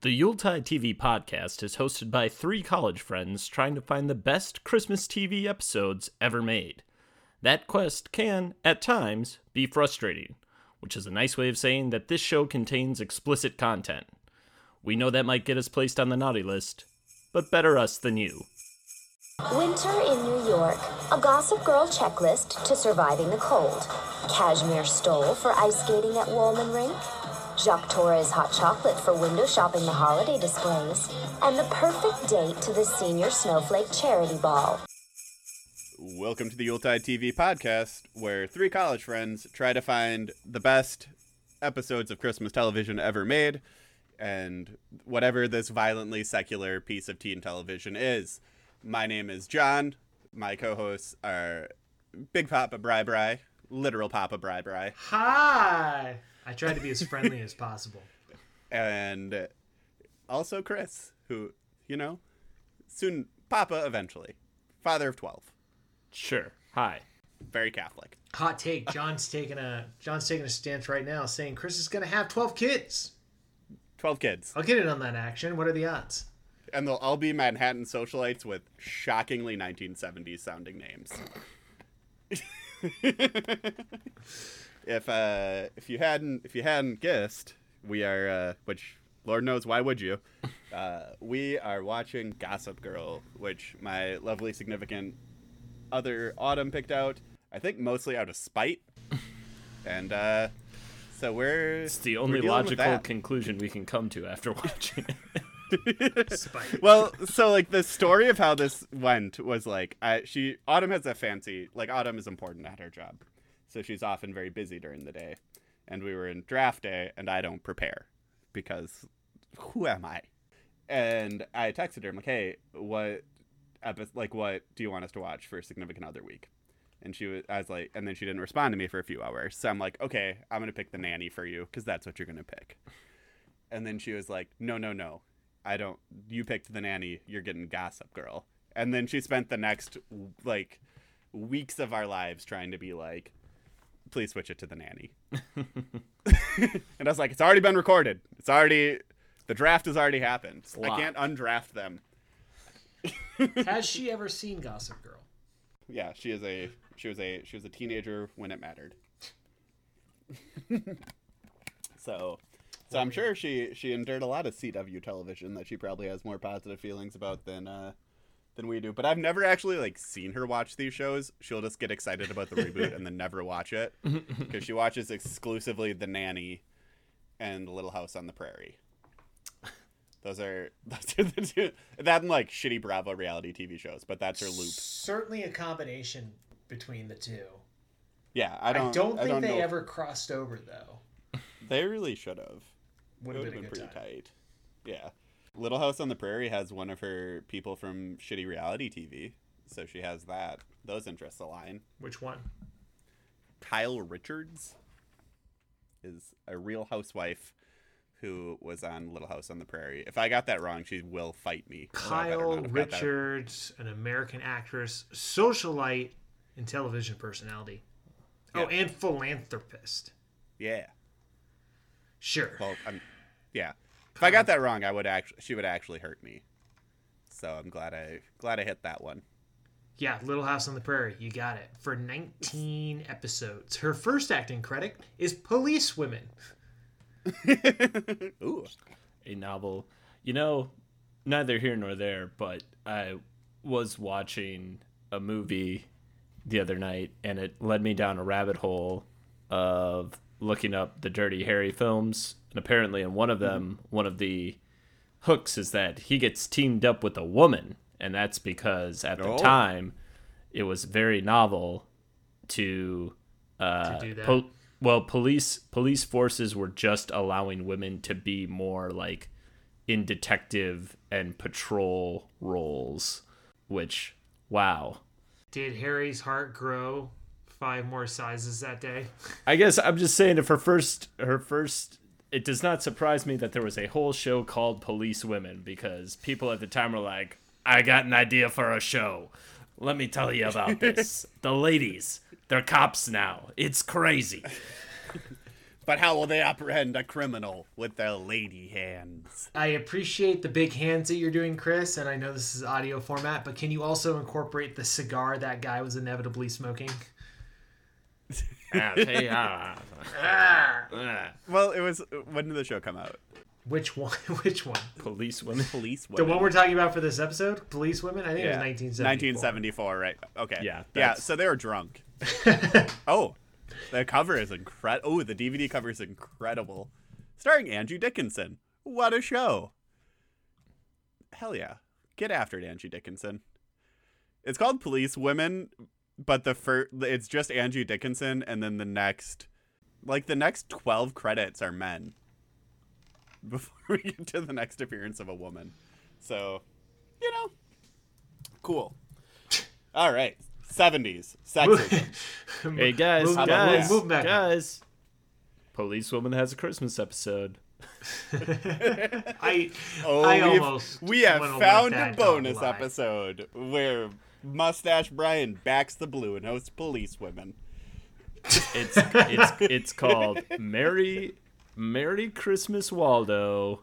The Yuletide TV podcast is hosted by three college friends trying to find the best Christmas TV episodes ever made. That quest can, at times, be frustrating, which is a nice way of saying that this show contains explicit content. We know that might get us placed on the naughty list, but better us than you. Winter in New York. A Gossip Girl checklist to surviving the cold. Cashmere stole for ice skating at Wollman Rink. Jacques Torres hot chocolate for window shopping the holiday displays. And the perfect date to the senior snowflake charity ball. Welcome to the Yuletide TV podcast, where three college friends try to find the best episodes of Christmas television ever made, and whatever this violently secular piece of teen television is. My name is Jon. My co-hosts are Big Papa Bri Bri, literal Papa Bri Bri, Hi. I tried to be as friendly as possible. and also Chris, who you know, soon Papa eventually, father of twelve, Sure. Hi. very Catholic. Hot take. Jon's taking a Jon's taking a stance right now, saying Chris is gonna have twelve kids. Twelve kids. I'll get in on that action. What are the odds? and they'll all be Manhattan socialites with shockingly 1970s sounding names. if uh, if you hadn't if you hadn't guessed, we are uh, which Lord knows why would you? Uh, we are watching Gossip Girl, which my lovely significant other Autumn picked out. I think mostly out of spite, and uh, so we're It's the we're only logical conclusion we can come to after watching it. Spike. well, so like the story of how this went was like I, she Autumn has a fancy like Autumn is important at her job, so she's often very busy during the day, and we were in draft day, and I don't prepare because who am I? And I texted her, I'm like, hey, what, epi- like, what do you want us to watch for significant other week? And she was, I was like, and then she didn't respond to me for a few hours. So I'm like, okay, I'm gonna pick the nanny for you because that's what you're gonna pick. And then she was like, no, no, no, I don't. You picked the nanny. You're getting Gossip Girl. And then she spent the next like weeks of our lives trying to be like, please switch it to the nanny. and I was like, it's already been recorded. It's already the draft has already happened. I can't undraft them. Has she ever seen Gossip Girl? Yeah, she is a she was a she was a teenager when it mattered. so so I'm sure she she endured a lot of CW television that she probably has more positive feelings about than uh than we do. But I've never actually like seen her watch these shows. She'll just get excited about the reboot and then never watch it because she watches exclusively The Nanny and Little House on the Prairie. Those are those are the two that and like shitty Bravo reality TV shows, but that's her loop. Certainly a combination between the two. Yeah, I don't. I don't. i don't, think they know. ever crossed over though. They really should have. Would It have would been have a been good pretty time. tight. Yeah. Little House on the Prairie has one of her people from shitty reality TV, so she has that. Those interests align. Which one? Kyle Richards is a real housewife who was on Little House on the Prairie. If I got that wrong, she will fight me. so I better Kyle not have got that- Richards, an American actress, socialite, and television personality. Oh, and philanthropist. Yeah. Sure. Well, I'm, yeah. If I got uh-huh. that wrong, I would actually she would actually hurt me. So I'm glad I glad I hit that one. Yeah, Little House on the Prairie. You got it. For 19 episodes. Her first acting credit is Police Women. Ooh. a novel. You know, neither here nor there, but I was watching a movie the other night and it led me down a rabbit hole of looking up the Dirty Harry films. And apparently, in one of them, one of the hooks is that he gets teamed up with a woman. And that's because at the Oh. time, it was very novel to, uh, To do that. po- well, police police forces were just allowing women to be more like in detective and patrol roles, which wow. Did Harry's heart grow five more sizes that day? I guess I'm just saying if her first her first it does not surprise me that there was a whole show called Police Women because people at the time were like, I got an idea for a show. Let me tell you about this. the ladies, they're cops now. It's crazy. But how will they apprehend a criminal with their lady hands? I appreciate the big hands that you're doing, Chris, and I know this is audio format, but can you also incorporate the cigar that guy was inevitably smoking? Ah. Ah. Well, it was when did the show come out? Which one? Which one? Police women. Police women. The one we're talking about for this episode, police women. I think yeah. it was 1974. 1974, right? Okay. Yeah, Yeah. So they were drunk. oh, the cover is incredible. Oh, the DVD cover is incredible. Starring Angie Dickinson. What a show! Hell yeah! Get after it, Angie Dickinson. It's called Police Women, but the first it's just Angie Dickinson, and then the next, like the next twelve credits are men. Before we get to the next appearance of a woman, so you know, cool. All right, seventies sexism. Hey guys, Move- guys, move back. guys. Police woman has a Christmas episode. I, Oh, I we've- almost we have found a bonus episode where Mustache Brian backs the blue and hosts police women. It's it's it's called Merry Merry Christmas Waldo.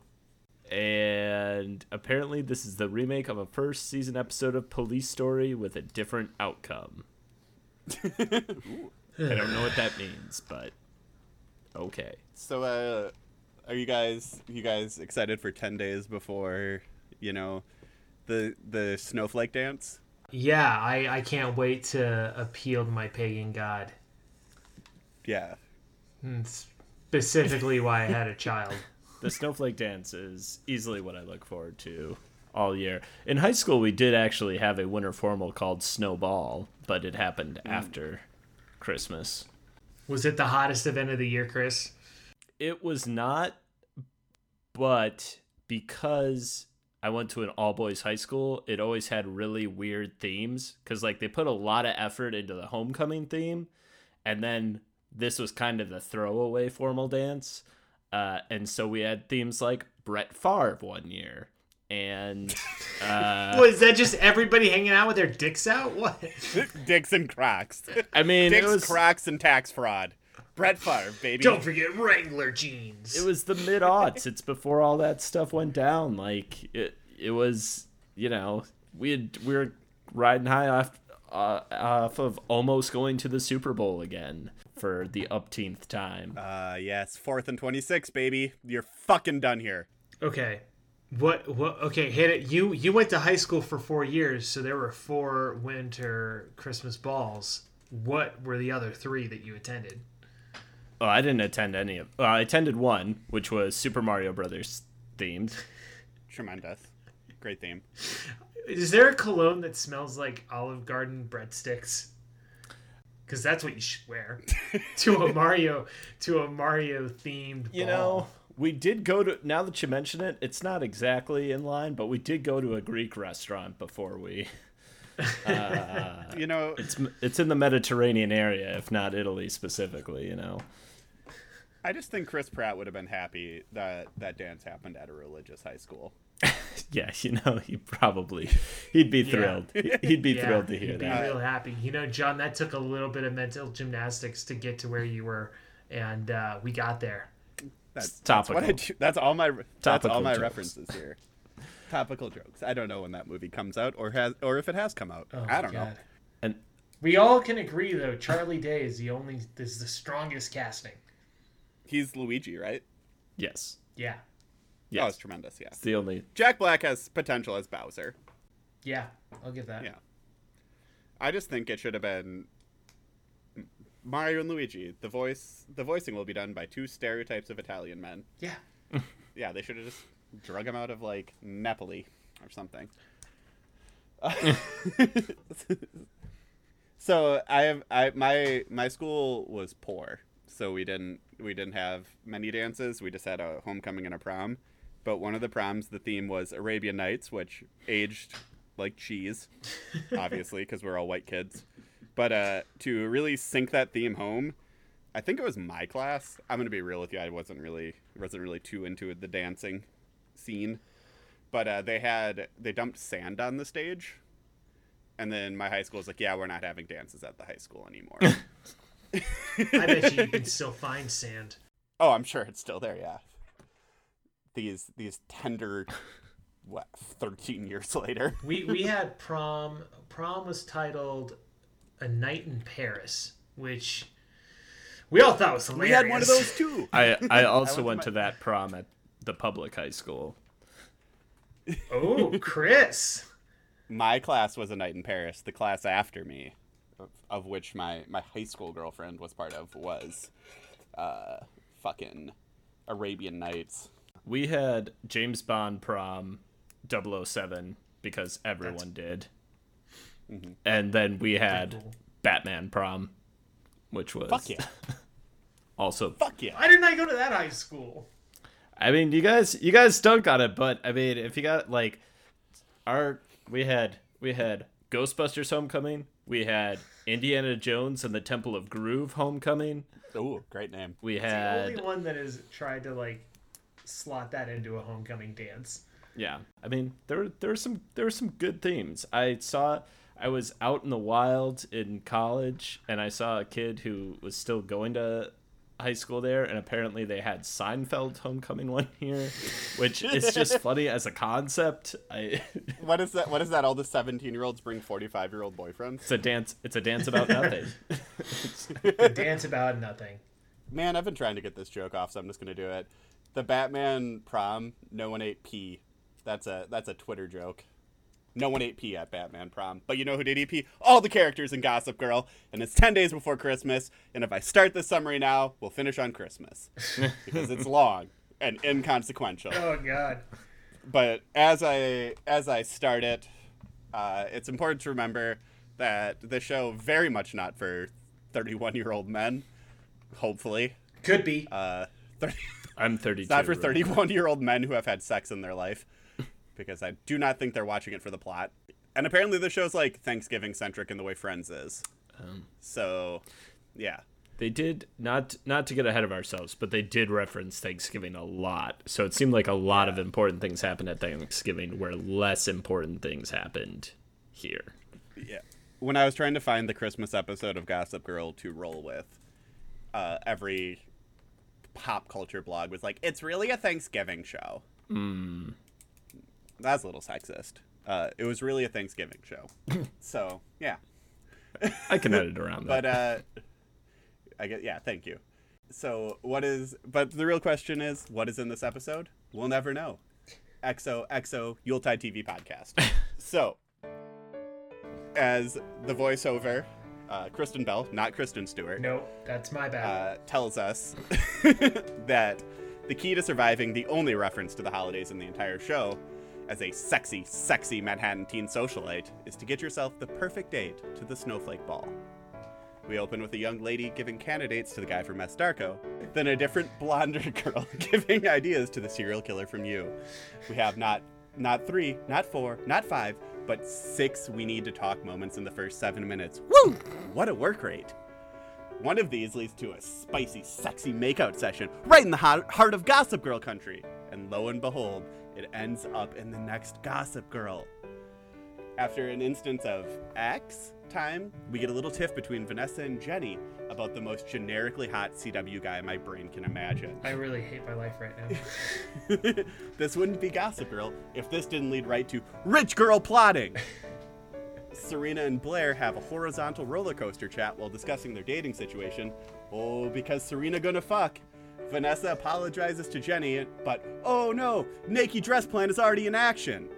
And apparently this is the remake of a first season episode of Police Story with a different outcome. I don't know what that means, but okay. So, uh, are you guys you guys excited for ten days before you know the the snowflake dance? Yeah, I, I can't wait to appeal to my pagan god. Yeah, hmm, And specifically why I had a child. The snowflake dance is easily what I look forward to all year. In high school, we did actually have a winter formal called Snowball, but it happened hmm. after Christmas. Was it the hottest event of the year, Chris? It was not, but because I went to an all boys high school, it always had really weird themes. Because, like, they put a lot of effort into the homecoming theme, and then this was kind of the throwaway formal dance. Uh, and so we had themes like Brett Favre one year. And uh, Was that just everybody hanging out with their dicks out? What? dicks and cracks, I mean, it dicks, was cracks, and tax fraud. Brett Favre, baby. Don't forget Wrangler jeans. it was the mid aughts. It's before all that stuff went down. Like it, it was. You know, we had we were riding high off uh, off of almost going to the Super Bowl again for the upteenth time. Uh, yes, fourth and twenty-six, baby. You're fucking done here. Okay. What what okay, hit it. You you went to high school for 4 years, so there were 4 winter Christmas balls. What were the other 3 that you attended? Oh, I didn't attend any of. Well, I attended one, which was Super Mario Brothers themed. Tremendous, great theme. Is there a cologne that smells like Olive Garden breadsticks? Cuz that's what you should wear to a Mario to a Mario themed You ball. know, we did go to. Now that you mention it, it's not exactly in line, but we did go to a Greek restaurant before we. Uh, You know, It's it's in the Mediterranean area, if not Italy specifically. You know. I just think Chris Pratt would have been happy that that dance happened at a religious high school. Yeah, you know, he probably he'd be thrilled. He- He'd be Yeah, thrilled to hear he'd be that. real happy. You know, Jon, that took a little bit of mental gymnastics to get to where you were, and uh, we got there. That's, that's topical. what I do. That's all my that's all my jokes. references here. Topical jokes. I don't know when that movie comes out or has or if it has come out. Oh I don't know. God. And We all can agree, though. Charlie Day is the only is the strongest casting. He's Luigi, right? yes, Yeah, That was yes, tremendous. Yeah. it's the only. Jack Black has potential as Bowser. yeah, I'll give that. Yeah. I just think it should have been Mario and Luigi. The voice the voicing will be done by two stereotypes of Italian men. Yeah. Yeah, they should have just drug him out of like Napoli or something. so I have I my my school was poor, so we didn't we didn't have many dances. We just had a homecoming and a prom. But one of the proms, the theme was Arabian Nights, which aged like cheese, obviously, because we're all white kids. But uh, to really sink that theme home, I think it was my class. I'm gonna be real with you. I wasn't really wasn't really too into the dancing scene, but uh, they had they dumped sand on the stage, and then my high school was like, "Yeah, we're not having dances at the high school anymore." I bet you you can still find sand. Oh, I'm sure it's still there. Yeah. These these tender, what, 13 years later. We we had prom. Prom was titled "A Night in Paris," which we all thought was hilarious. We had one of those too. I I also went went to to that prom at the public high school. Oh, Chris. My class was a night in Paris. The class after me, of, of which my my high school girlfriend was part of, was uh fucking Arabian Nights. We had James Bond prom 007 because everyone did. And then we had cool. Batman prom, which was Fuck yeah. also Fuck yeah. Why didn't I go to that high school? I mean, you guys, you guys dunk on it, but I mean, if you got like, our we had we had Ghostbusters Homecoming, we had Indiana Jones and the Temple of Groove Homecoming, Ooh, great name. we The had the only one that has tried to like slot that into a homecoming dance. yeah. I mean, there there were some there were some good themes. I saw I was out in the wild in college, and I saw a kid who was still going to high school there, and apparently they had Seinfeld Homecoming one year, which is just funny as a concept. I. What is that? What is that? All the 17 year olds bring 45 year old boyfriends. It's a dance. It's a dance about nothing. A dance about nothing. Man, I've been trying to get this joke off, so I'm just gonna do it. The Batman prom, no one ate pee. That's a that's a Twitter joke. No one ate pee at Batman prom, but you know who did eat pee? All the characters in Gossip Girl, and it's ten days before Christmas. And if I start this summary now, we'll finish on Christmas because it's long and inconsequential. Oh God. but as I as I start it, uh, it's important to remember that the show very much not for 31 year old men. Hopefully, Could be. uh, 30, I'm 32. not for 31 year old men who have had sex in their life, because I do not think they're watching it for the plot. And apparently, the show's like Thanksgiving centric in the way Friends is. so, yeah. They did not not to get ahead of ourselves, but they did reference Thanksgiving a lot. So it seemed like a lot of important things happened at Thanksgiving, where less important things happened here. Yeah. When I was trying to find the Christmas episode of Gossip Girl to roll with, uh, every pop culture blog was like, "It's really a Thanksgiving show." Mm. That's a little sexist. Uh, it was really a Thanksgiving show. so yeah, I can edit around that. but uh, I get yeah. Thank you. So what is? But the real question is, what is in this episode? We'll never know. XO XO Yuletide TV podcast. so, as the voiceover, uh, Kristen Bell, not Kristen Stewart, No, that's my bad. uh, tells us that the key to surviving the only reference to the holidays in the entire show as a sexy, sexy Manhattan teen socialite is to get yourself the perfect date to the snowflake ball. We open with a young lady giving candidates to the guy from S. Darko, then a different blonder girl giving ideas to the serial killer from you. We have not not three, not four, not five, but six we need to talk moments in the first seven minutes. Woo! What a work rate. One of these leads to a spicy, sexy makeout session right in the heart of Gossip Girl country. And lo and behold, it ends up in the next Gossip Girl. After an instance of X time, we get a little tiff between Vanessa and Jenny about the most generically hot CW guy my brain can imagine. I really hate my life right now. this wouldn't be Gossip Girl if this didn't lead right to rich girl plotting. Serena and Blair have a horizontal roller coaster chat while discussing their dating situation. Oh, because Serena gonna fuck. Vanessa apologizes to Jenny, but oh no, Naked Dress Plan is already in action.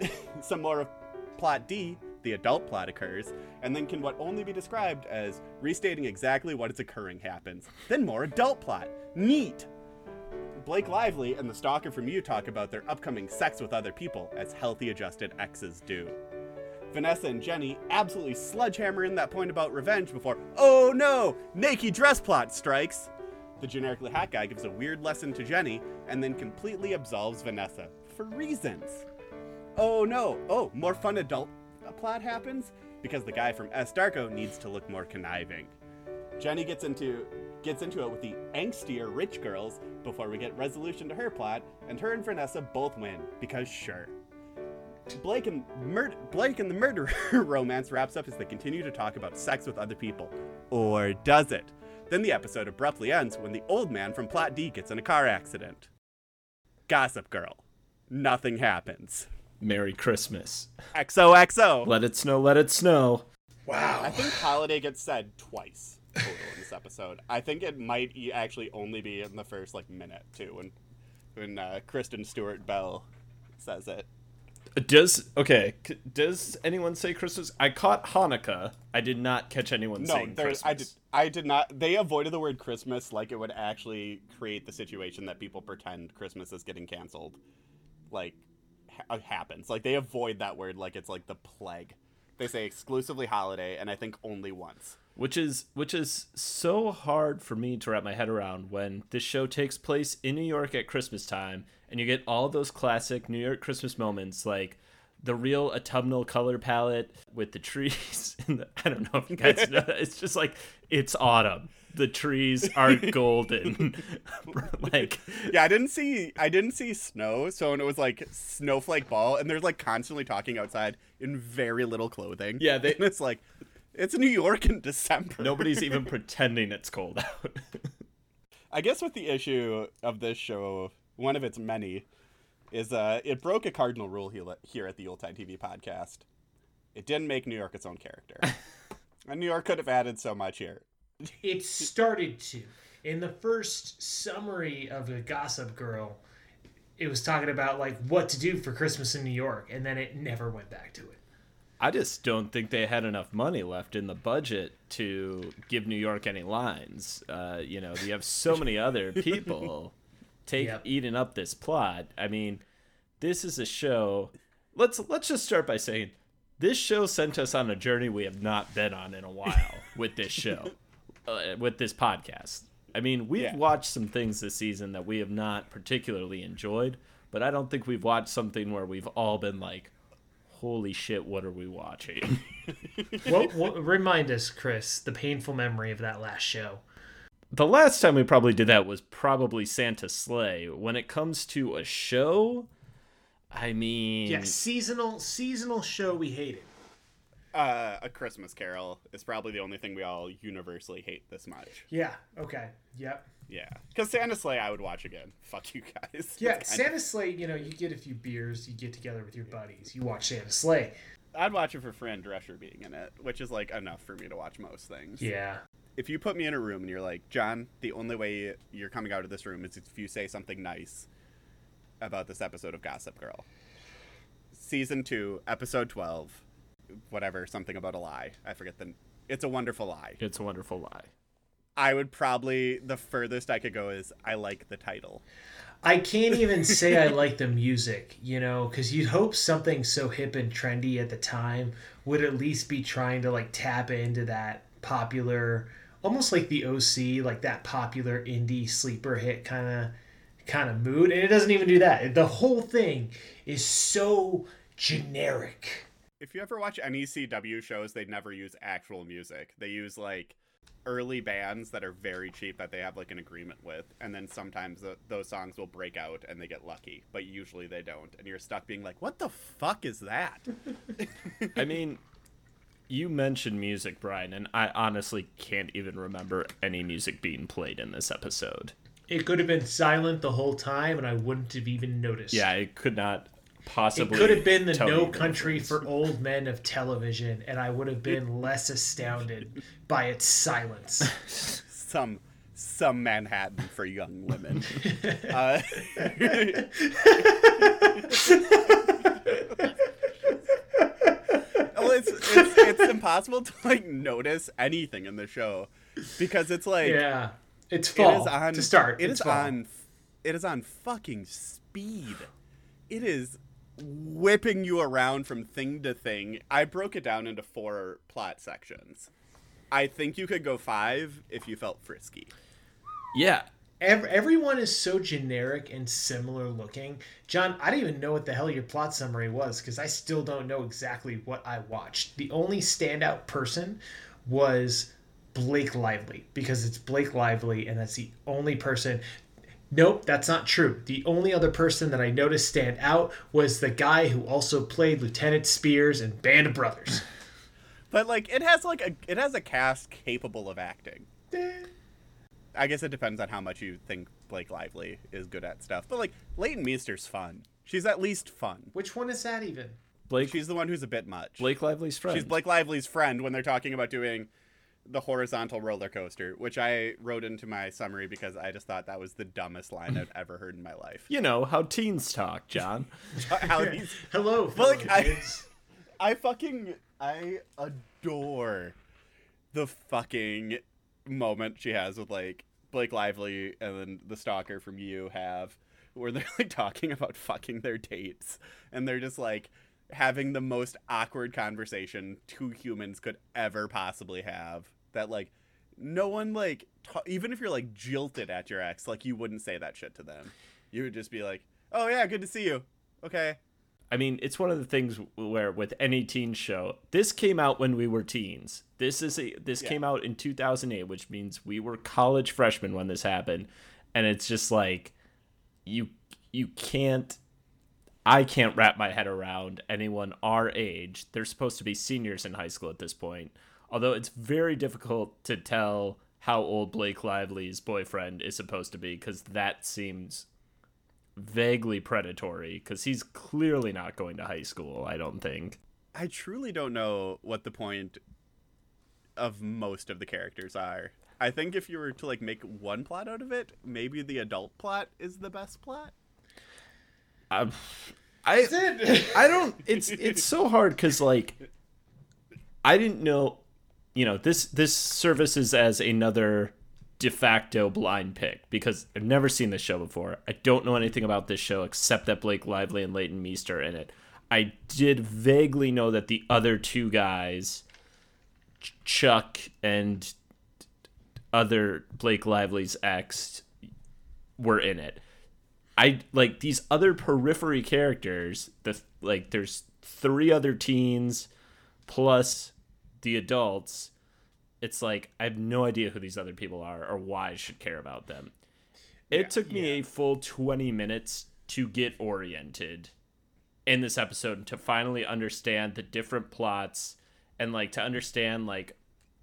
Some more of plot D, the adult plot occurs, and then can what only be described as restating exactly what is occurring happens. Then more adult plot. Neat! Blake Lively and the stalker from you talk about their upcoming sex with other people, as healthy adjusted exes do. Vanessa and Jenny absolutely sledgehammer in that point about revenge before, oh no, naked dress plot strikes. The generically hot guy gives a weird lesson to Jenny and then completely absolves Vanessa for reasons. Oh no, oh, more fun adult plot happens because the guy from S. Darko needs to look more conniving. Jenny gets into gets into it with the angstier rich girls before we get resolution to her plot, and her and Vanessa both win because sure. Blake and mur- Blake and the murderer romance wraps up as they continue to talk about sex with other people, or does it? Then the episode abruptly ends when the old man from Plot D gets in a car accident. Gossip Girl. Nothing happens. Merry Christmas. XOXO. Let it snow, let it snow. Wow. I think holiday gets said twice total in this episode. I think it might e- actually only be in the first like minute too, when when uh, Kristen Stewart Bell says it. Does okay? Does anyone say Christmas? I caught Hanukkah. I did not catch anyone No, saying there's Christmas. I did I did not. They avoided the word Christmas like it would actually create the situation that people pretend Christmas is getting canceled, like ha- uh, happens. Like they avoid that word like it's like the plague. They say exclusively holiday, and I think only once. which is which is so hard for me to wrap my head around when this show takes place in New York at Christmas time and you get all those classic New York Christmas moments like the real autumnal color palette with the trees and the, I don't know if you guys know that. it's just like it's autumn the trees are golden like Yeah, I didn't see I didn't see snow, so when it was like snowflake ball, and they're like constantly talking outside in very little clothing. Yeah, they- and it's like it's New York in December. nobody's even pretending it's cold out I guess with the issue of this show, one of its many, is uh, it broke a cardinal rule here at the Yuletide TV podcast. It didn't make New York its own character, and New York could have added so much here. It started to. In the first summary of the Gossip Girl, it was talking about like what to do for Christmas in New York, and then it never went back to it. I just don't think they had enough money left in the budget to give New York any lines. Uh, you know, you have so many other people take Yep. eating up this plot. I mean, this is a show. Let's let's just start by saying this show sent us on a journey we have not been on in a while with this show, uh, with this podcast. I mean, we've Yeah. watched some things this season that we have not particularly enjoyed, but I don't think we've watched something where we've all been like, "Holy shit, what are we watching?" what, what, remind us, Chris, the painful memory of that last show. The last time we probably did that was probably Santa Sleigh. When it comes to a show, I mean, Yeah, seasonal seasonal show we hated. Uh, a Christmas Carol is probably the only thing we all universally hate this much. Yeah. Okay. Yep. Yeah, because Santa Sleigh I would watch again. Fuck you guys. Yeah, It's kind of- Santa Sleigh. You know, you get a few beers, you get together with your buddies, you watch Santa Sleigh. I'd watch it for Fran Drescher being in it, which is like enough for me to watch most things. Yeah. If you put me in a room and you're like, Jon, the only way you're coming out of this room is if you say something nice about this episode of Gossip Girl. Season 2, episode 12, whatever, something about a lie. I forget the. It's a wonderful lie. it's a wonderful lie. I would probably. The furthest I could go is I like the title. I can't even say I like the music, you know, because you'd hope something so hip and trendy at the time would at least be trying to like tap into that popular, almost like the OC, like that popular indie sleeper hit kind of kind of mood, and it doesn't even do that. The whole thing is so generic. If you ever watch any CW shows, they never use actual music. They use like early bands that are very cheap that they have like an agreement with, and then sometimes th those songs will break out and they get lucky, but usually they don't, and you're stuck being like, "What the fuck is that?" I mean, you mentioned music, Brian, and I honestly can't even remember any music being played in this episode. It could have been silent the whole time, and I wouldn't have even noticed. Yeah, it could not possibly. It could have been the No Country for Old Men of television, and I would have been less astounded by its silence. some some Manhattan for young women. uh, well, it's, it's it's impossible to like notice anything in the show because it's like Yeah, it's it fall is on to start. It it's is fall. on. It is on fucking speed. It is whipping you around from thing to thing. I broke it down into four plot sections. I think you could go five if you felt frisky. Yeah, Ev- everyone is so generic and similar looking. Jon, I don't even know what the hell your plot summary was because I still don't know exactly what I watched. The only standout person was Blake Lively because it's Blake Lively and that's the only person. Nope, that's not true. The only other person that I noticed stand out was the guy who also played Lieutenant Speirs in Band of Brothers. But like it has like a it has a cast capable of acting. Eh. I guess it depends on how much you think Blake Lively is good at stuff. But like Leighton Meester's fun. She's at least fun. Which one is that even? Blake She's the one who's a bit much. Blake Lively's friend. She's Blake Lively's friend when they're talking about doing the horizontal roller coaster, which I wrote into my summary because I just thought that was the dumbest line I've ever heard in my life. You know how teens talk, Jon. How these Hello, But, like, I- I fucking I adore the fucking moment she has with like Blake Lively and then the stalker from You have where they're like talking about fucking their dates and they're just like having the most awkward conversation two humans could ever possibly have that like no one like ta- even if you're like jilted at your ex like you wouldn't say that shit to them. You would just be like oh yeah good to see you. Okay I mean, it's one of the things where with any teen show, this came out when we were teens. This is a this Yeah. came out in 2008, which means we were college freshmen when this happened, and it's just like you you can't I can't wrap my head around anyone our age. They're supposed to be seniors in high school at this point. Although it's very difficult to tell how old Blake Lively's boyfriend is supposed to be because that seems vaguely predatory because he's clearly not going to high school, I don't think. I truly don't know what the point of most of the characters are. I think if you were to like make one plot out of it, maybe the adult plot is the best plot. Um, I, I, I don't. It's it's so hard because like, I didn't know, you know this this services as another de facto blind pick because I've never seen this show before. I don't know anything about this show except that Blake Lively and Leighton Meester are in it. I did vaguely know that the other two guys, Chuck and other Blake Lively's ex, were in it. I like these other periphery characters. The like, there's three other teens plus the adults. It's like I have no idea who these other people are or why I should care about them. It took me a full 20 minutes to get oriented in this episode and to finally understand the different plots and like to understand like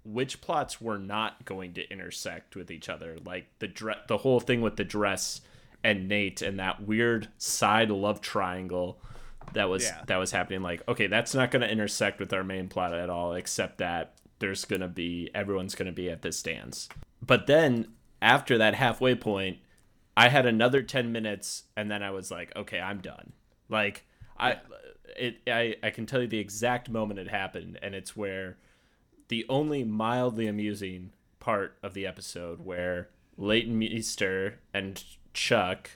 which plots were not going to intersect with each other like the dre- the whole thing with the dress and Nate and that weird side love triangle that was Yeah. that was happening like okay that's not going to intersect with our main plot at all except that there's going to be everyone's going to be at this dance. But then after that halfway point I had another 10 minutes and then I was like okay I'm done. Like I it I I can tell you the exact moment it happened and it's where the only mildly amusing part of the episode where Leighton Meester and Chuck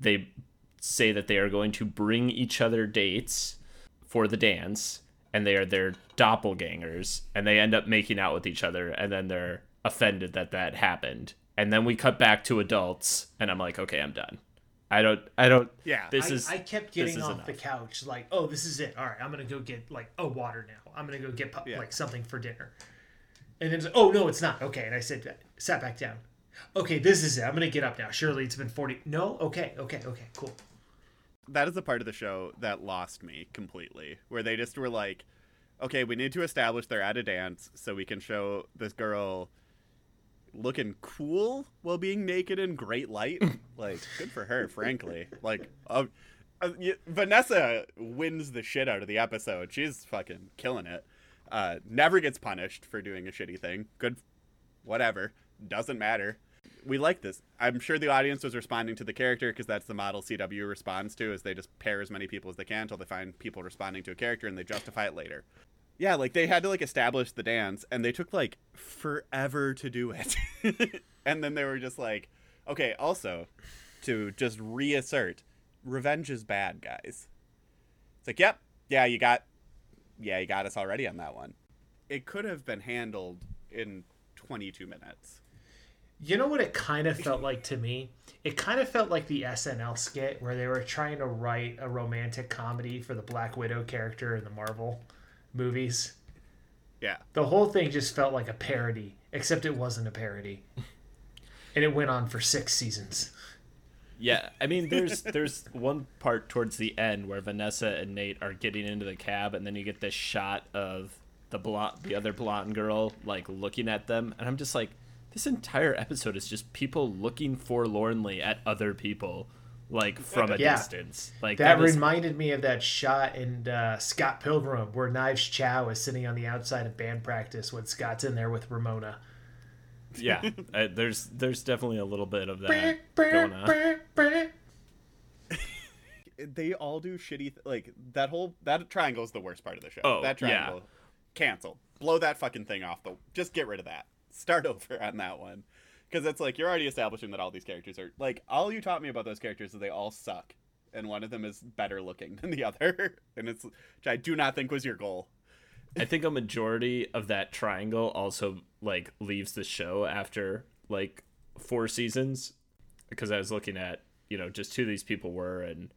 they say that they are going to bring each other dates for the dance and they are their doppelgangers and they end up making out with each other and then they're offended that that happened and then we cut back to adults and I'm like okay I'm done I don't I don't Yeah. this I, is I kept this getting is off enough. the couch like, oh, this is it. All right, I'm gonna go get like a water now. I'm gonna go get pu- Yeah. like something for dinner. And then, it's, oh no, it's not. Okay, and I said, sat back down. Okay, this is it. I'm gonna get up now. Surely it's been 40. No, okay, okay, okay, cool. That is the part of the show that lost me completely where they just were like okay we need to establish they're at a dance so we can show this girl looking cool while being naked in great light. Like good for her frankly. Like uh, uh, y- vanessa wins the shit out of the episode. She's fucking killing it. Uh, never gets punished for doing a shitty thing. Good whatever. Doesn't matter we like this. I'm sure the audience was responding to the character because that's the model cw responds to is they just pair as many people as they can until they find people responding to a character and they justify it later. Yeah like they had to like establish the dance and they took like forever to do it. And then they were just like okay also to just reassert revenge is bad guys. It's like yep yeah you got yeah you got us already on that one. It could have been handled in 22 minutes You know what it kind of felt like to me? It kind of felt like the SNL skit where they were trying to write a romantic comedy for the Black Widow character in the Marvel movies. yeah The whole thing just felt like a parody, except it wasn't a parody. And it went on for six seasons. Yeah, I mean, there's there's one part towards the end where Vanessa and Nate are getting into the cab, and then you get this shot of the blonde, the other blonde girl, like looking at them, and I'm just like, this entire episode is just people looking forlornly at other people, like from a Yeah. distance. Like That is- reminded me of that shot in uh, Scott Pilgrim where Knives Chow is sitting on the outside of band practice when Scott's in there with Ramona. yeah. uh, there's there's definitely a little bit of that going on. They all do shitty th- like that whole that triangle is the worst part of the show. Oh, that yeah. triangle, cancel, blow that fucking thing off. The just get rid of that. Start over on that one, because it's like you're already establishing that all these characters are like all you taught me about those characters is they all suck, and one of them is better looking than the other, and it's which I do not think was your goal. I think a majority of that triangle also like leaves the show after like four seasons because I was looking at you know just who these people were and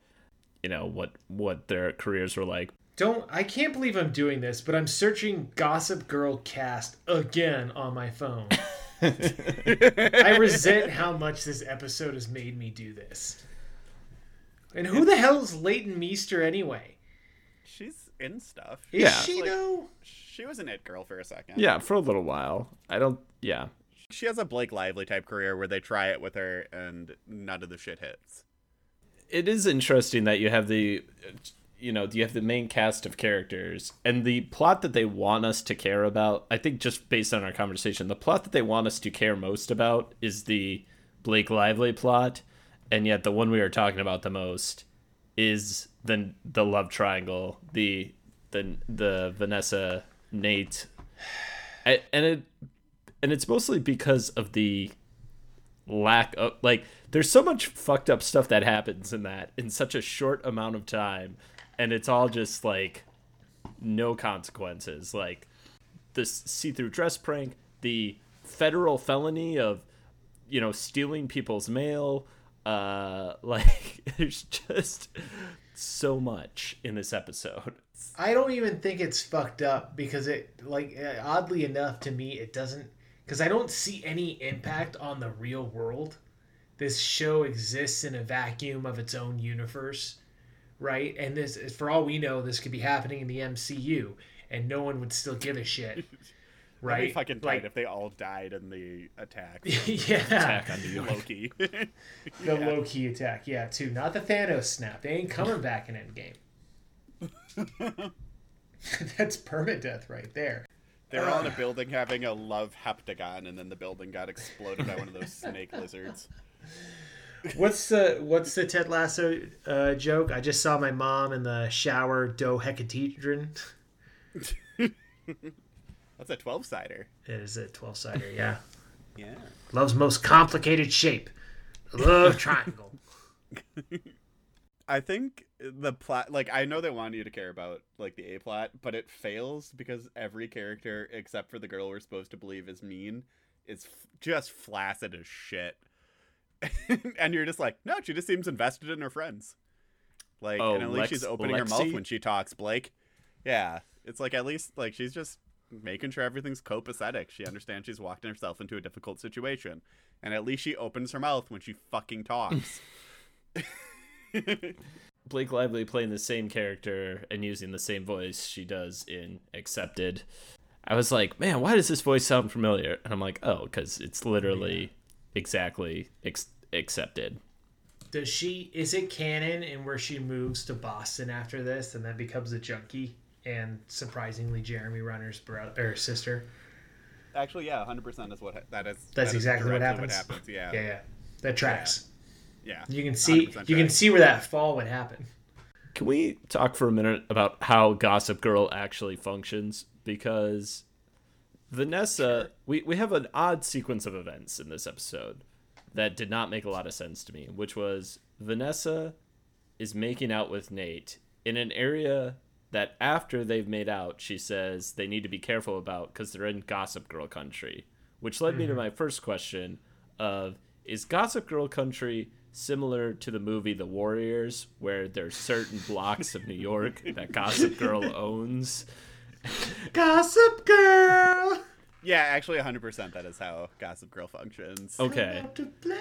you know what what their careers were like. Don't I can't believe I'm doing this, but I'm searching Gossip Girl cast again on my phone. I resent how much this episode has made me do this. And who the hell is Leighton Meester anyway? She's in stuff. Is Yeah. she Like- though? She was an it girl for a second. Yeah, for a little while. I don't. Yeah, she has a Blake Lively type career where they try it with her and none of the shit hits. it is interesting that you have the you know do you have the main cast of characters? And the plot that they want us to care about i think just based on our conversation the plot that they want us to care most about is the blake lively plot. And yet the one we are talking about the most is the the love triangle the the the vanessa nate. And it and it's mostly because of the lack of like there's so much fucked up stuff that happens in that in such a short amount of time and it's all just like no consequences. Like this see-through dress prank the federal felony of you know stealing people's mail uh like there's just so much in this episode. I don't even think it's fucked up because it like uh, oddly enough to me it doesn't because I don't see any impact on the real world. This show exists in a vacuum of its own universe, right? And this for all we know this could be happening in the MCU and no one would still give a shit. Right, That'd be Right? fucking tight like if they all died in the attack. yeah. attack on new york Loki. The Yeah. low key attack, yeah, too. Not the Thanos snap. They ain't coming back in Endgame. That's permadeath right there. They're all in a building having a love heptagon, and then the building got exploded by one of those snake lizards. What's the what's the Ted Lasso uh, joke? I just saw my mom in the shower dodecahedron. That's a 12 sider. It is a twelve sider, yeah. Yeah. Love's most complicated shape. Love triangle. I think the plot, like, I know they want you to care about, like, the A plot, but it fails because every character, except for the girl we're supposed to believe is mean, is f- just flaccid as shit. and you're just like, no, she just seems invested in her friends. Like, Oh, and at least Lex- she's opening her mouth when she talks, Blake. Yeah. It's like, at least, like, she's just making sure everything's copacetic. She understands she's walked herself into a difficult situation. And at least she opens her mouth when she fucking talks. Blake Lively playing the same character and using the same voice she does in Accepted. I was like, man, why does this voice sound familiar? And I'm like, oh, because it's literally exactly ex- accepted. Does she is it canon and where she moves to Boston after this and then becomes a junkie and surprisingly Jeremy Renner's brother or sister? Actually, yeah, hundred percent is what ha- that is. That's that is exactly what directly happens. Yeah, Yeah, yeah, yeah. That tracks. yeah. You can see 100% you can see where that fall would happen. Can we talk for a minute about how Gossip Girl actually functions? Because Vanessa, we, we have an odd sequence of events in this episode that did not make a lot of sense to me, which was Vanessa is making out with Nate in an area that after they've made out, she says they need to be careful about because they're in Gossip Girl country, which led me to mm-hmm. my first question of is Gossip Girl country similar to the movie The Warriors where there's certain blocks of New York that Gossip Girl owns? Gossip girl. Yeah, actually, hundred percent. That is how Gossip Girl functions. Okay.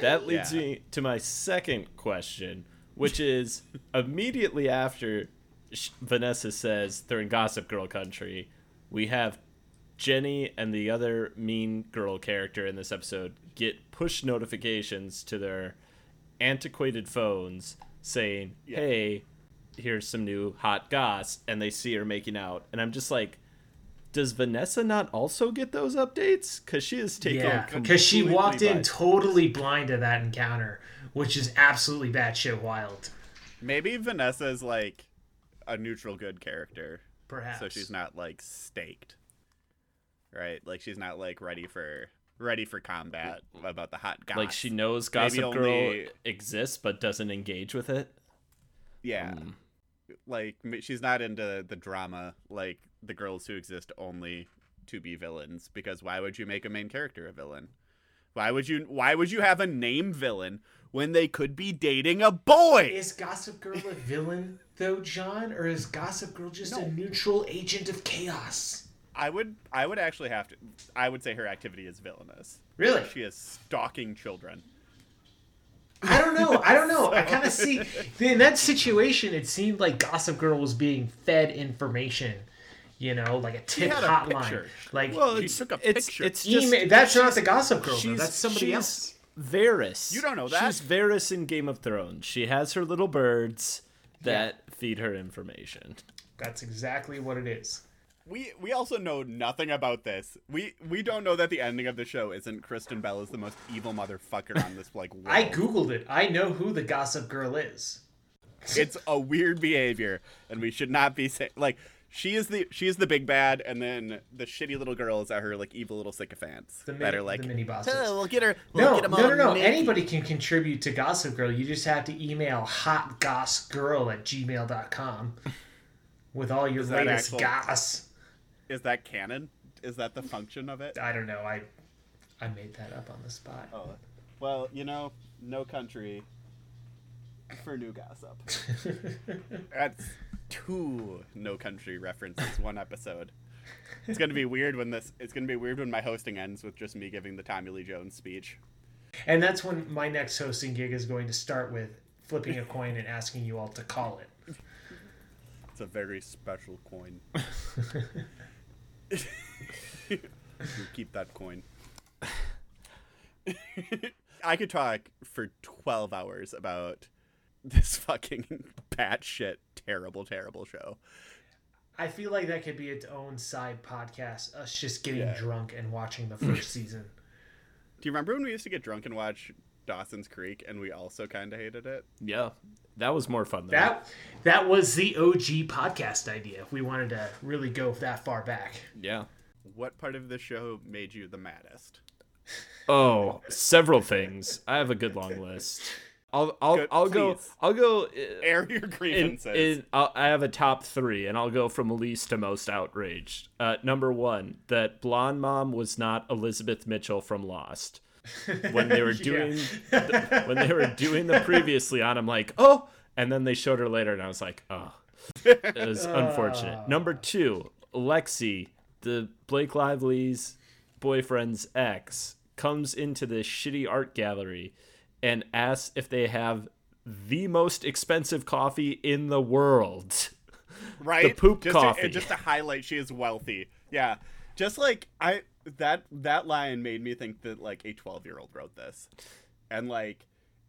That leads Yeah. me to my second question, which is immediately after sh- Vanessa says they're in Gossip Girl country, we have Jenny and the other mean girl character in this episode get push notifications to their antiquated phones saying, "Hey, here's some new hot goss," and they see her making out, and I'm just like. Does Vanessa not also get those updates? Because she is taken Yeah, because she walked in by- totally blind to that encounter, which is absolutely batshit wild. Maybe Vanessa is like a neutral good character, Perhaps. so she's not like staked. Right? Like she's not like ready for ready for combat about the hot goss. like she knows Maybe Gossip Girl only- exists but doesn't engage with it. Yeah. Mm. Like she's not into the drama like the girls who exist only to be villains because why would you make a main character a villain? Why would you why would you have a name villain when they could be dating a boy? Is Gossip Girl a villain, though, Jon? Or is Gossip Girl just a neutral agent of chaos? I would I would actually have to I would say her activity is villainous. Really? She is stalking children. I don't know. I don't know. I kind of see in that situation. It seemed like Gossip Girl was being fed information. You know, like a tip had a hotline. picture. Like Well, She it's, took a it's, picture. it's just email. That's not the Gossip Girl. Though. That's somebody else. Varys. You don't know that? She's Varys in Game of Thrones. She has her little birds that feed her information. That's exactly what it is. We we also know nothing about this. We we don't know that the ending of the show isn't Kristen Bell is the most evil motherfucker on this like world. I googled it. I know who the Gossip Girl is. it's a weird behavior and we should not be saying like she is the she is the big bad and then the shitty little girls are her like evil little sycophants The that are like the mini bosses. "Oh, we'll get her we'll No, get no, no, no. naked." Anybody can contribute to Gossip Girl. You just have to email hotgossgirl at gmail.com with all your latest actual- goss. Is that canon is that the function of it I don't know. I I made that up on the spot. oh well you know no country for new gossip that's two no country references one episode it's gonna be weird when this it's gonna be weird when my hosting ends with just me giving the tommy lee jones speech And that's when my next hosting gig is going to start with flipping a coin and asking you all to call it. It's a very special coin. keep that coin. I could talk for 12 hours about this fucking batshit terrible, terrible show. I feel like that could be its own side podcast. Us just getting Yeah. drunk and watching the first season. Do you remember when we used to get drunk and watch Dawson's Creek and we also kind of hated it? Yeah, that was more fun. Though. That that was the OG podcast idea. If we wanted to really go that far back. yeah. What part of the show made you the maddest? Oh, several things. I have a good long list. I'll I'll Good, I'll go. I'll go. uh, Air your In, grievances. in, I'll, I have a top three, and I'll go from least to most outraged. Uh, number one, that blonde mom was not Elizabeth Mitchell from Lost. When they were doing, the, when they were doing the previously on, I'm like, oh, and then they showed her later, and I was like, oh, it was unfortunate. Ah. Number two, Lexi, the Blake Lively's boyfriend's ex, comes into this shitty art gallery and asks if they have the most expensive coffee in the world. right? The poop just coffee. To, just to highlight she is wealthy. Yeah. Just like I that that line made me think that like a 12-year-old wrote this. And like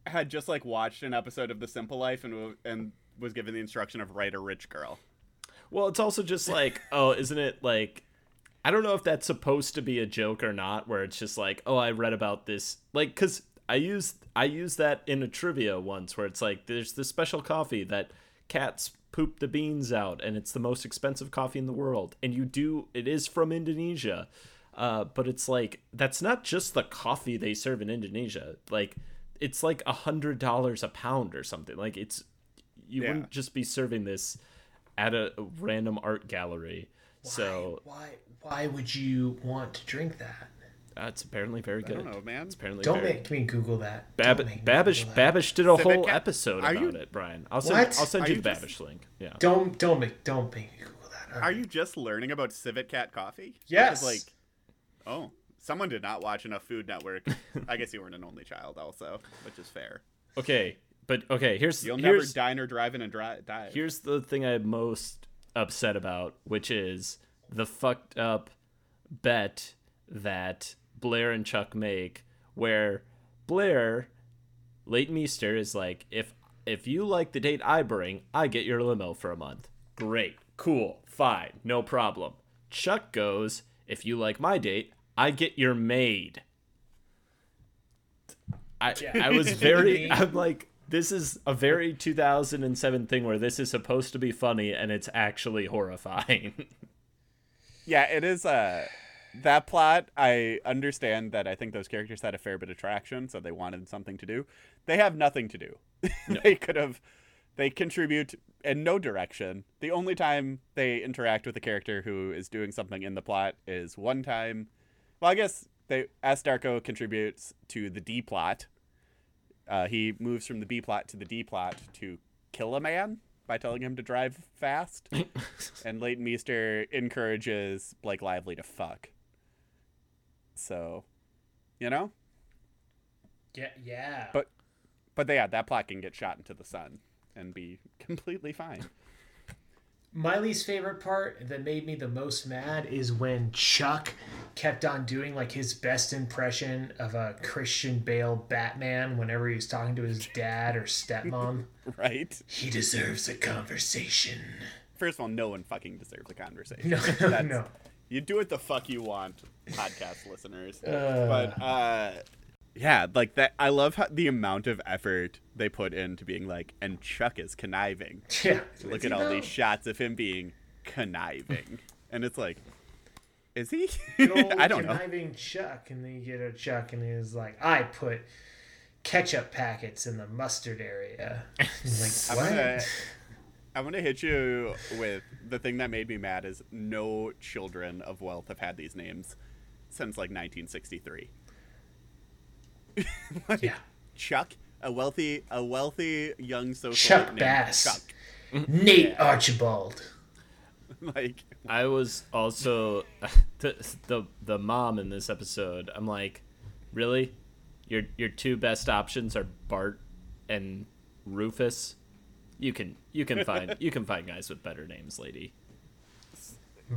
had just like watched an episode of The Simple Life and and was given the instruction of write a rich girl. Well, it's also just like, oh, isn't it like I don't know if that's supposed to be a joke or not where it's just like, oh, I read about this like cuz I used I used that in a trivia once where it's like there's this special coffee that cats poop the beans out and it's the most expensive coffee in the world and you do it is from Indonesia. Uh, but it's like that's not just the coffee they serve in Indonesia. Like it's like a hundred dollars a pound or something. Like it's you Yeah. wouldn't just be serving this at a random art gallery. So why why would you want to drink that? that's apparently very good. I don't know, man. It's apparently Don't very. make me Google that. Bab- Don't me Babish Google that. Babish did a Civet whole Cat- episode Are about you- it, Brian. I'll send What? I'll send Are you you the just- Babish link. Yeah. Don't don't make don't make me Google that. All Are you just learning about Civet Cat coffee? Yes. Because, like Oh, someone did not watch enough Food Network. I guess you weren't an only child also, which is fair. Okay, but okay, here's You'll never here's dine or drive in and dri- dive. here's the thing I'm most upset about, which is the fucked up bet that Blair and Chuck make where Blair Leighton Meester is like if if you like the date I bring, I get your limo for a month. Great. Cool. Fine. No problem. Chuck goes, if you like my date, I get your maid. I I was very I'm like this is a very 2007 thing where this is supposed to be funny and it's actually horrifying. Yeah, it is. Uh, that plot. I understand that. I think those characters had a fair bit of traction, so they wanted something to do. They have nothing to do. they could have. They contribute in no direction. The only time they interact with a character who is doing something in the plot is one time. Well, I guess they S. Darko contributes to the D plot. Uh, he moves from the B plot to the D plot to kill a man by telling him to drive fast. and Leighton Meester encourages Blake Lively to fuck. So, you know? Yeah, yeah. But but yeah, that plot can get shot into the sun and be completely fine. My least favorite part that made me the most mad is when Chuck kept on doing like his best impression of a Christian Bale Batman whenever he was talking to his dad or stepmom. Right? he deserves a conversation. First of all, no one fucking deserves a conversation. No, That's- no. You do what the fuck you want, podcast listeners. Uh. But uh yeah, like that I love how the amount of effort they put into being like, and Chuck is conniving. Yeah. Look at all these shots of him being conniving. and it's like is he? I don't know. Conniving Chuck, and then you get a Chuck, and he's like, "I put ketchup packets in the mustard area." He's I'm like, "What?" gonna, I'm gonna hit you with the thing that made me mad is no children of wealth have had these names since like 1963. Like, Yeah. Chuck, a wealthy, a wealthy young socialite Chuck Bass. Chuck. Nate Archibald. Like, I was also the, the the mom in this episode. I'm like, really? Your your two best options are Bart and Rufus. You can you can find you can find guys with better names, lady.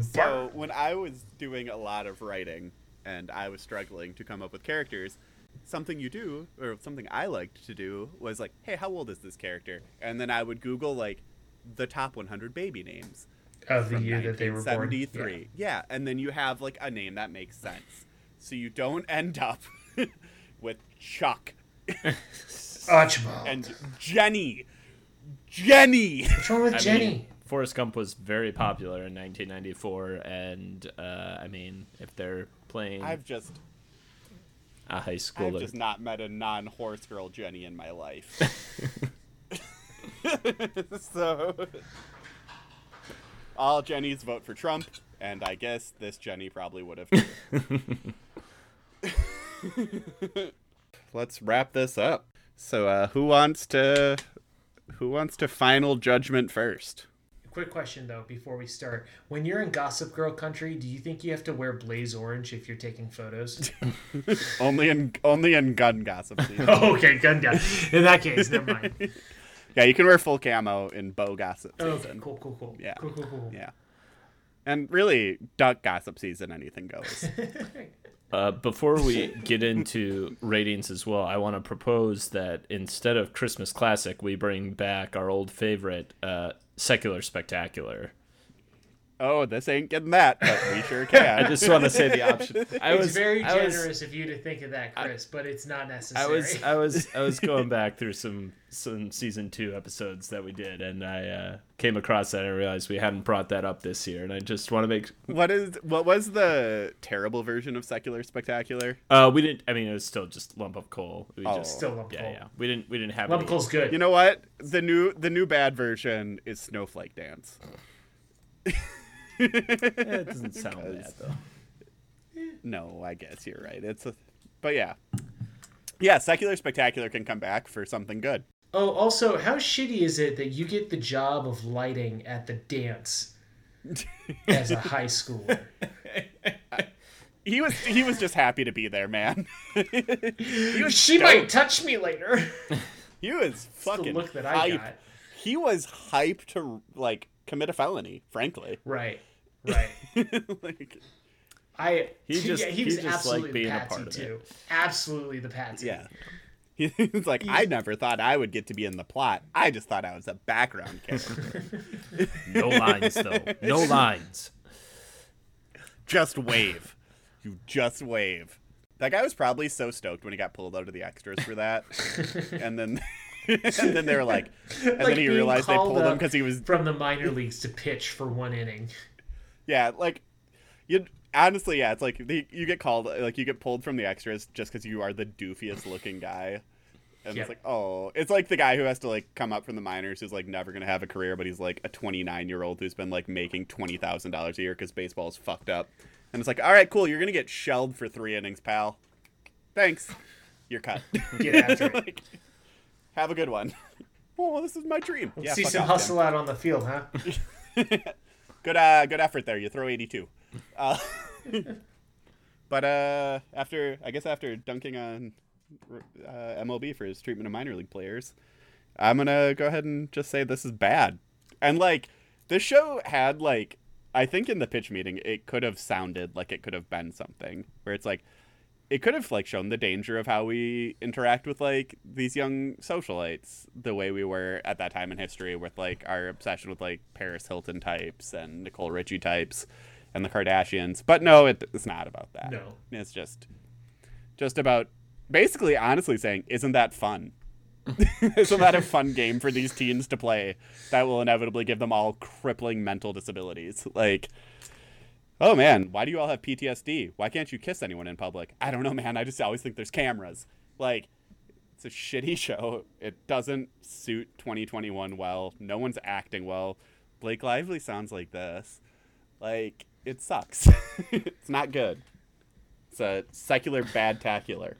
So when I was doing a lot of writing and I was struggling to come up with characters, something you do or something I liked to do was like, hey, how old is this character? And then I would Google like the top 100 baby names Of the year that they were born. 73. Yeah. and then you have like a name that makes sense, so you don't end up with Chuck Yeah. Archibald. and Jenny. Jenny. What's wrong with I Jenny? mean, Forrest Gump was very popular in 1994, and uh, I mean, if they're playing I've just a high I've just not met a non-horse girl Jenny in my life. so all Jenny's vote for Trump, and I guess this Jenny probably would have. Let's wrap this up. So, uh, who wants to who wants to final judgment first? Quick question though, before we start: When you're in Gossip Girl country, do you think you have to wear blaze orange if you're taking photos? only in only in gun gossip. season. oh, okay, gun gun. In that case, never mind. yeah, you can wear full camo in bow gossip. Okay, season. cool, cool, cool. Yeah. cool, cool, cool. Yeah. And really, duck gossip season, anything goes. Uh, before we get into ratings as well, I want to propose that instead of Christmas Classic, we bring back our old favorite, uh, Secular Spectacular. Oh, this ain't getting that, but we sure can. I just want to say the option. I It's was very I was- generous of you to think of that, Chris, but it's not necessary. I necessary. was I was I was going back through some some season two episodes that we did, and I uh, came across that and I realized we hadn't brought that up this year, and I just want to make what is what was the terrible version of secular spectacular? uh we didn't I mean it was still just lump of coal. We Oh. just Still lump yeah coal. yeah we didn't we didn't have Lump any- coal's good. You know what? The new the new bad version is snowflake dance. It doesn't sound bad though. No, I guess you're right. It's a, but yeah, yeah. Secular spectacular can come back for something good. Oh, also, how shitty is it that you get the job of lighting at the dance as a high schooler? He was he was just happy to be there, man. she stoked. might touch me later. He was the fucking look that I hype. got. He was hyped to like commit a felony, frankly. Right, right. like I He just- yeah, he he was just liked absolutely being the a patsy part of it. too. Absolutely the patsy. Yeah. He's like, I never thought I would get to be in the plot. I just thought I was a background character. No lines though. No lines. just wave. You just wave. That guy was probably so stoked when he got pulled out of the extras for that. and then and then they were like and Like then he realized they pulled him because he was from the minor leagues to pitch for one inning. yeah, like you honestly, yeah, it's like the, you get called like you get pulled from the extras just because you are the doofiest looking guy. And Yep. it's like, oh, it's like the guy who has to like come up from the minors who's like never gonna have a career, but he's like a 29 year old who's been like making twenty thousand dollars a year because baseball's fucked up. And it's like, all right, cool, you're gonna get shelled for three innings, pal. Thanks, you're cut. Get after it. like, have a good one. Oh, this is my dream. yeah, See some hustle out on the field, huh? Good, uh, good effort there. You throw 82. Uh, but uh, after, I guess after dunking on uh, MLB for his treatment of minor league players, I'm gonna go ahead and just say this is bad. And like, this show had like, I think in the pitch meeting, it could have sounded like it could have been something where it's like, it could have like shown the danger of how we interact with like these young socialites the way we were at that time in history with like our obsession with like Paris Hilton types and Nicole Richie types and the Kardashians. But no, it, it's not about that. No. It's just just about basically honestly saying, isn't that fun? isn't that a fun game for these teens to play that will inevitably give them all crippling mental disabilities? Like Oh man, why do you all have PTSD? Why can't you kiss anyone in public? I don't know, man. I just always think there's cameras. Like, it's a shitty show. It doesn't suit 2021 well. No one's acting well. Blake Lively sounds like this. Like, it sucks. it's not good. It's a secular bad tacular.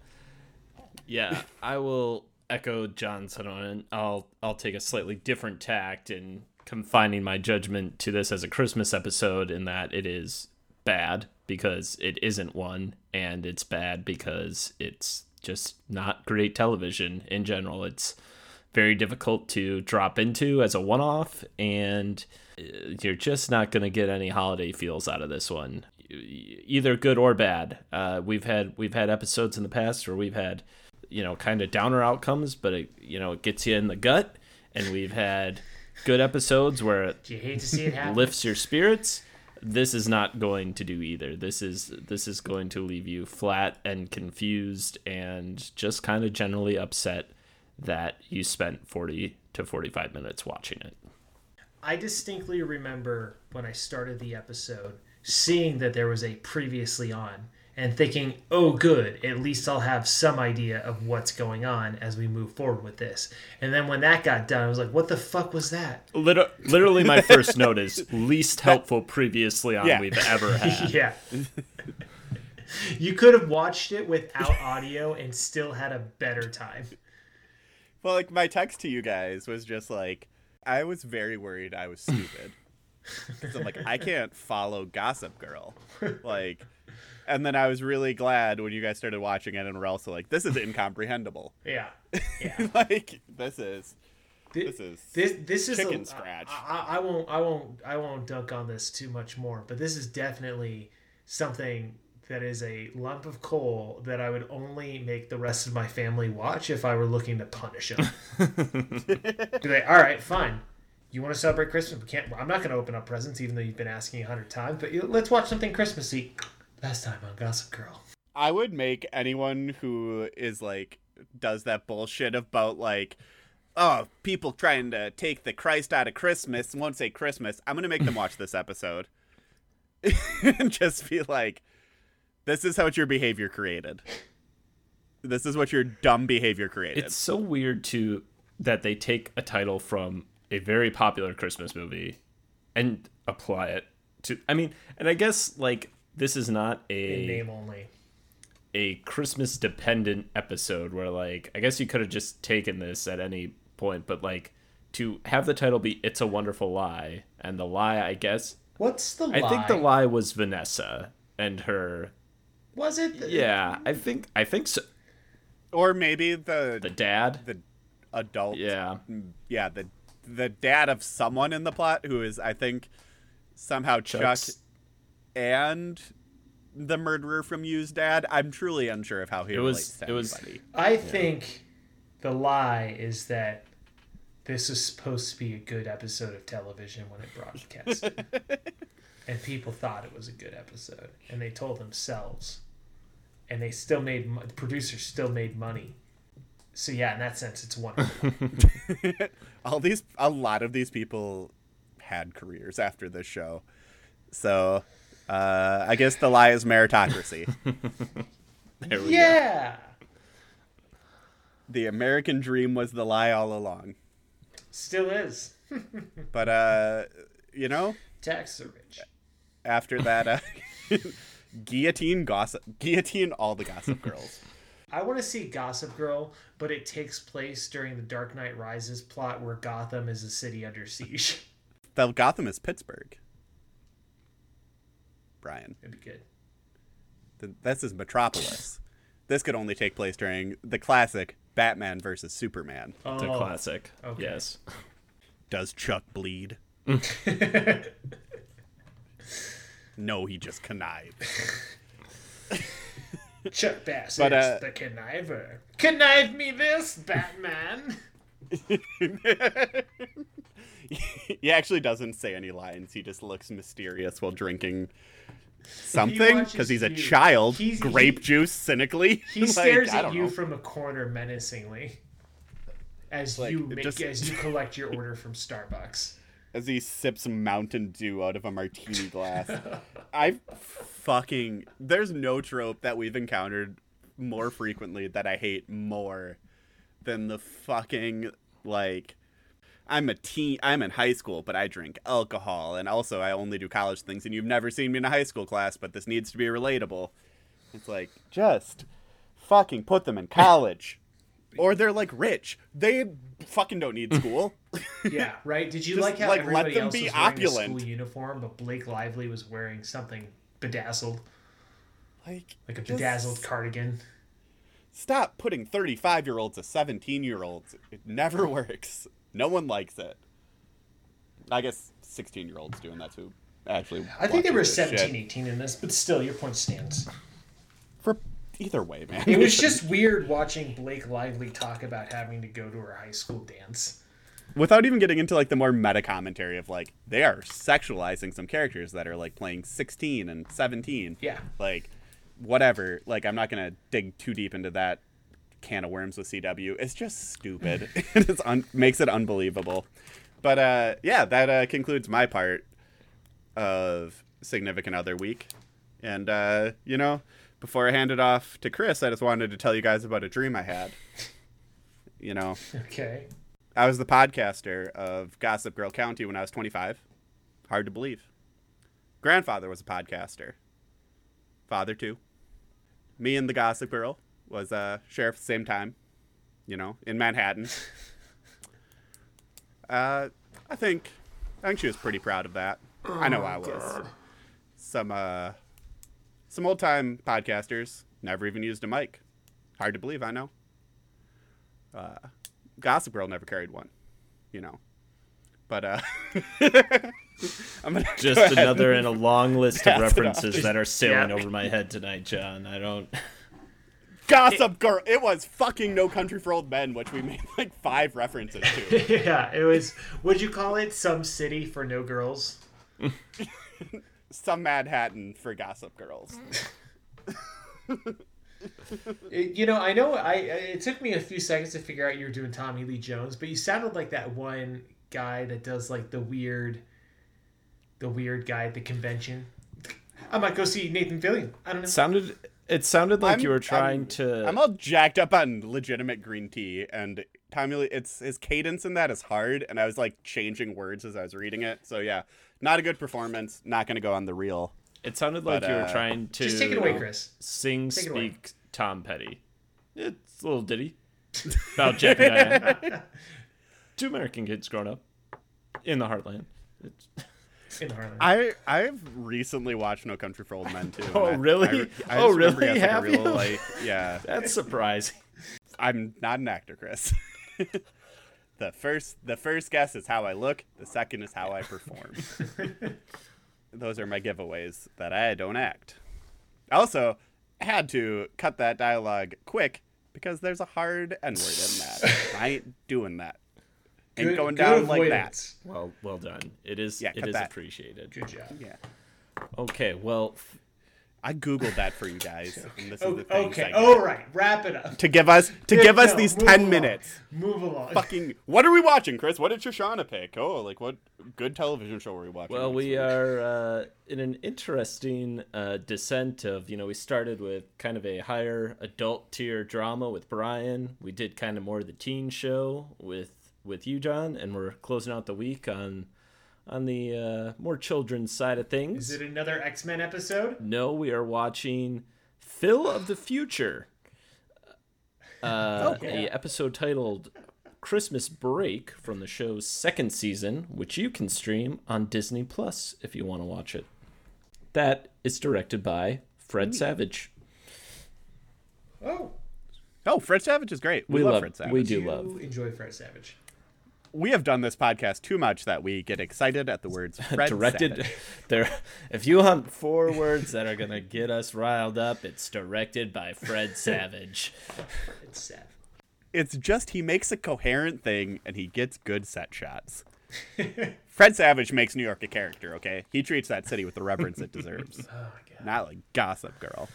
Yeah, I will echo Jon's sentiment. I'll I'll take a slightly different tact in confining my judgment to this as a Christmas episode in that it is bad because it isn't one and it's bad because it's just not great television in general. It's very difficult to drop into as a one-off and uh, you're just not going to get any holiday feels out of this one either good or bad uh, we've had we've had episodes in the past where we've had you know kind of downer outcomes but it you know it gets you in the gut and we've had good episodes where it you hate to see it happen? lifts your spirits. This is not going to do either. This is this is going to leave you flat and confused and just kind of generally upset that you spent 40 to 45 minutes watching it. I distinctly remember when I started the episode seeing that there was a previously on and thinking, oh, good, at least I'll have some idea of what's going on as we move forward with this. And then when that got done, I was like, what the fuck was that? Liter- literally my first note is least helpful previously on Yeah. we've ever had yeah. you could have watched it without audio and still had a better time. Well, like, my text to you guys was just like, I was very worried I was stupid. 'Cause I'm like, I can't follow Gossip Girl. Like, and then I was really glad when you guys started watching it and were also like, this is incomprehensible. Yeah. Yeah. like, this is. Thi- This is this this is chicken a, scratch. I, I, I won't I won't I won't dunk on this too much more, but this is definitely something that is a lump of coal that I would only make the rest of my family watch if I were looking to punish them. Do they? All right, fine. You want to celebrate Christmas? We can't. I'm not going to open up presents, even though you've been asking a hundred times. But let's watch something Christmassy. Last time on Gossip Girl. I would make anyone who is like does that bullshit about like oh people trying to take the Christ out of Christmas won't say Christmas. I'm gonna make them watch this episode and just be like, this is how your behavior created. This is what your dumb behavior created. It's so weird too that they take a title from a very popular Christmas movie and apply it to. I mean, and I guess like this is not In a name only. a Christmas dependent episode where like I guess you could have just taken this at any point, but like to have the title be "It's a Wonderful Lie" and the lie, I guess What's the lie? I think the lie was Vanessa and her. was it. The... Yeah, I think I think so. or maybe the The dad. the adult Yeah. yeah the the dad of someone in the plot who is I think somehow Chuck Chuck's- and the murderer from You's dad. I'm truly unsure of how he It relates was- to it was- anybody. I think the lie is that this is supposed to be a good episode of television when it broadcast. and people thought it was a good episode. And they told themselves. And they still made, the producers still made money. So, yeah, in that sense, it's wonderful. all these a lot of these people had careers after this show so uh, i guess the lie is meritocracy There we go. yeah. the american dream was the lie all along Still is. but uh you know Tax the rich. after that uh, guillotine gossip guillotine all the gossip girls I want to see Gossip Girl, but it takes place during the Dark Knight Rises plot where Gotham is a city under siege. the gotham is pittsburgh brian It'd be good. Th- this is metropolis this could only take place during the classic batman versus superman It's a Oh. classic. okay. Yes. does chuck bleed no he just connived Chuck Bass But, is uh, the conniver. Connive me this, Batman. he actually doesn't say any lines. He just looks mysterious while drinking something because he's a you. child. He's- Grape he- juice cynically. He Like, stares at you know. from a corner menacingly. As Like, you make just- as you collect your order from Starbucks. as he sips Mountain Dew out of a martini glass. I fucking there's no trope that we've encountered more frequently that I hate more than the fucking like I'm a teen I'm in high school but I drink alcohol and also I only do college things and you've never seen me in a high school class but this needs to be relatable. It's like just fucking put them in college. Or they're like rich. They fucking don't need school. Yeah, right. Did you Just, like how like, let everybody them else be was wearing a school uniform, but Blake Lively was wearing something bedazzled, like like a just- bedazzled cardigan. Stop putting 35 year olds to 17 year olds. It never works. No one likes it. I guess 16 year olds doing that too. Actually, I think they were watches 17, shit. 18 in this, but still, your point stands. For either way, man. It was just weird watching Blake Lively talk about having to go to her high school dance. without even getting into like the more meta commentary of like they are sexualizing some characters that are like playing 16 and 17. Yeah. Like whatever. Like I'm not gonna dig too deep into that can of worms with CW. It's just stupid. it's un- makes it unbelievable. But uh, yeah, that uh, concludes my part of significant other week. And uh, you know, before I hand it off to Chris, I just wanted to tell you guys about a dream I had. You know, Okay. I was the podcaster of Gossip Girl County when I was 25. Hard to believe. Grandfather was a podcaster. Father too. Me and the Gossip Girl was uh, sheriff at the same time. You know, in Manhattan. uh, I think, I think she was pretty proud of that. I know I was. Some uh, some old time podcasters never even used a mic. Hard to believe, I know. Uh, Gossip Girl never carried one, you know. But uh, I'm gonna Just another in a long list of Pass it references that are sailing Yeah. over my head tonight, Jon. I don't. Gossip Girl. It was fucking No Country for Old Men, which we made like five references to. yeah, it was. Would you call it some city for no girls? Some Manhattan for Gossip Girls. Mm. You know, I know. I it took me a few seconds to figure out you were doing Tommy Lee Jones, but you sounded like that one guy that does like the weird, the weird guy at the convention. I might go see Nathan Fillion. I don't know. sounded. It sounded like I'm- you were trying I'm- to. I'm all jacked up on legitimate green tea, and Tommy Lee, it's his cadence in that is hard, and I was like changing words as I was reading it. So yeah, not a good performance. Not gonna go on the reel. it sounded like but, you were uh, trying to. Just take it away, Chris. Sing, Take speak, Tom Petty. It's a little ditty about Jack and Diane. Two American kids growing up in the heartland. It's, In Harlem. I I've recently watched No Country for Old Men too. Oh, I- really? I I Oh, just remember he really? has, like, a Have real, you? like, yeah. that's surprising. I'm not an actor, Chris. the first the first guess is how I look. The second is how I perform. Those are my giveaways that I don't act. Also, had to cut that dialogue quick because there's a hard N word in that. I ain't doing that. Ain't Good- going down like that. Well, well done. It is. Yeah, it cut is that. appreciated. Good job. Yeah. Okay. Well, f- I googled that for you guys. And this is Oh, the things I okay. get. All right. Wrap it up. To give us to Good give us go. these ten along. minutes. Move along. Fucking what are we watching, Chris? What did Shoshana pick? Oh, like what good television show are we watching? well, we week? are uh, in an interesting uh, descent of you know we started with kind of a higher adult tier drama with Brian. We did kind of more of the teen show with with you, Jon, and we're closing out the week on on the uh, more children's side of things. Is it another X Men episode? No, we are watching Phil of the Future. Uh, A episode titled Christmas Break from the show's second season, which you can stream on Disney Plus if you want to watch it. That is directed by Fred Savage. Oh, Oh, Fred Savage is great. We, We love, love- Fred Savage. we do you love. enjoy Fred Savage. We have done this podcast too much that we get excited at the words Fred directed Savage. there if you want four words that are gonna get us riled up it's directed by fred savage It's sad. It's just he makes a coherent thing and he gets good set shots. Fred Savage makes New York a character, okay? He treats that city with the reverence it deserves. Oh my god. Not like Gossip Girl.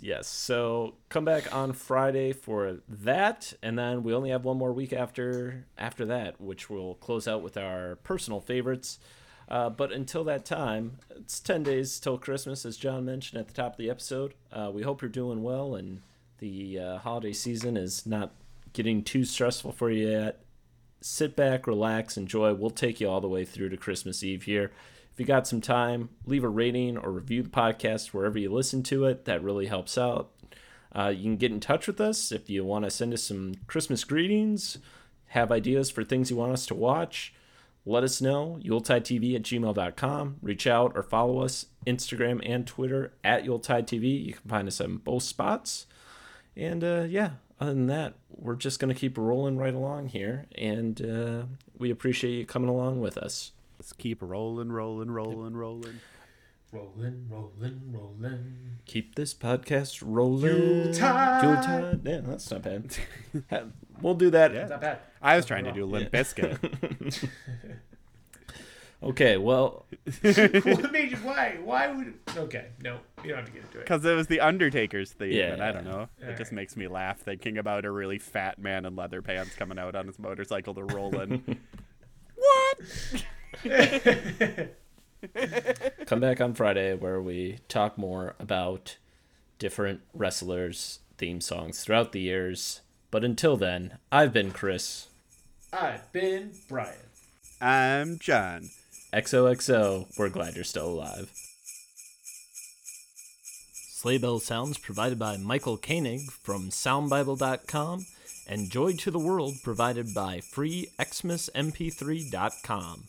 Yes. So come back on Friday for that, and then we only have one more week after after that, which we'll close out with our personal favorites. Uh, but until that time, it's ten days till Christmas, as Jon mentioned at the top of the episode. Uh, we hope you're doing well, and the uh, holiday season is not getting too stressful for you yet. Sit back, relax, enjoy. We'll take you all the way through to Christmas Eve here. If you got some time, leave a rating or review the podcast wherever you listen to it. That really helps out. Uh, you can get in touch with us if you want to send us some Christmas greetings, have ideas for things you want us to watch. Let us know. YuleTideTV at gmail.com. Reach out or follow us Instagram and Twitter at YuleTideTV. You can find us on both spots. And uh, yeah, other than that, we're just going to keep rolling right along here. And uh, we appreciate you coming along with us. Let's keep rolling, rolling, rolling, rolling. Rolling, rolling, rolling. Keep this podcast rolling. Yuletide. Yuletide. Yeah, that's not bad. We'll do that. Not bad. I was trying to do Limp Bizkit. Okay, well, what made you? Why? Why would? Okay, no, you don't have to get into it. Because it was the Undertaker's theme, Yeah. and I don't know. It just Alright. makes me laugh thinking about a really fat man in leather pants coming out on his motorcycle to roll in. what? come back on Friday where we talk more about different wrestlers' theme songs throughout the years. But until then, I've been Chris. I've been Brian. I'm Jon. XOXO, we're glad you're still alive. Sleigh Bell Sounds provided by Michael Koenig from SoundBible.com and Joy to the World provided by FreeXmasMP3.com.